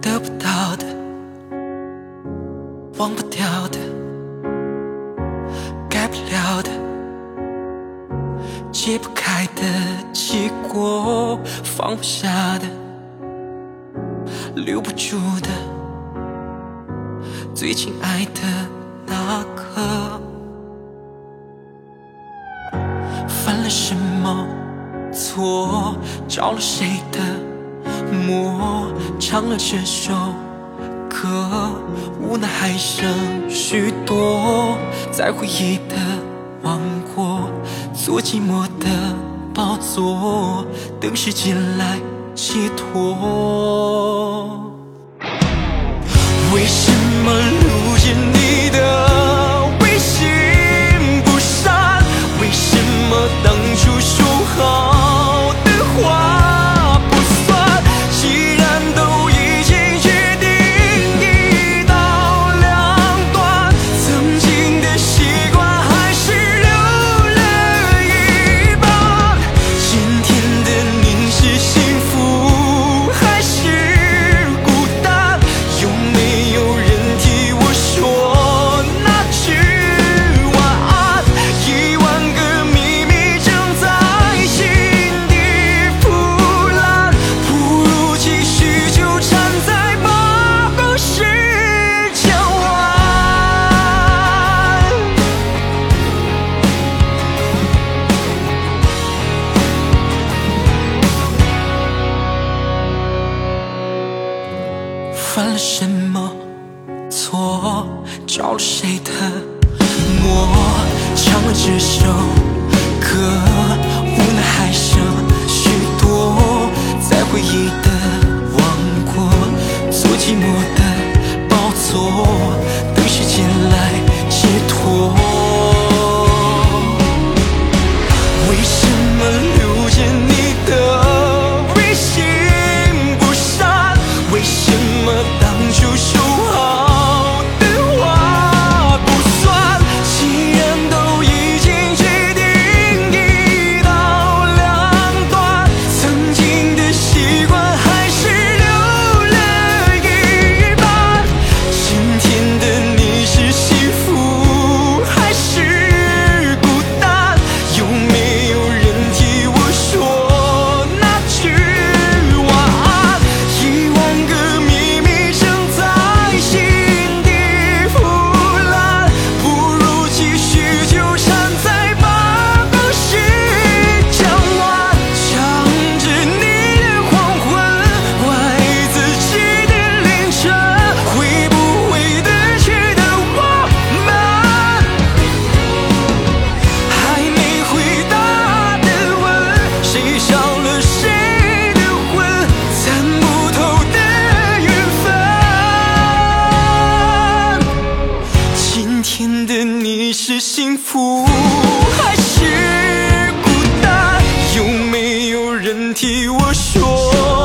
得不到的，忘不掉的。解不开的结果，放不下的，留不住的，最亲爱的那个，犯了什么错，着了谁的魔，唱了这首。歌，无奈还剩许多，在回忆的。多寂寞的宝座等时间来解脱。为什么什么错，找谁的魔，唱了这首歌。幸福还是孤单有没有人替我说？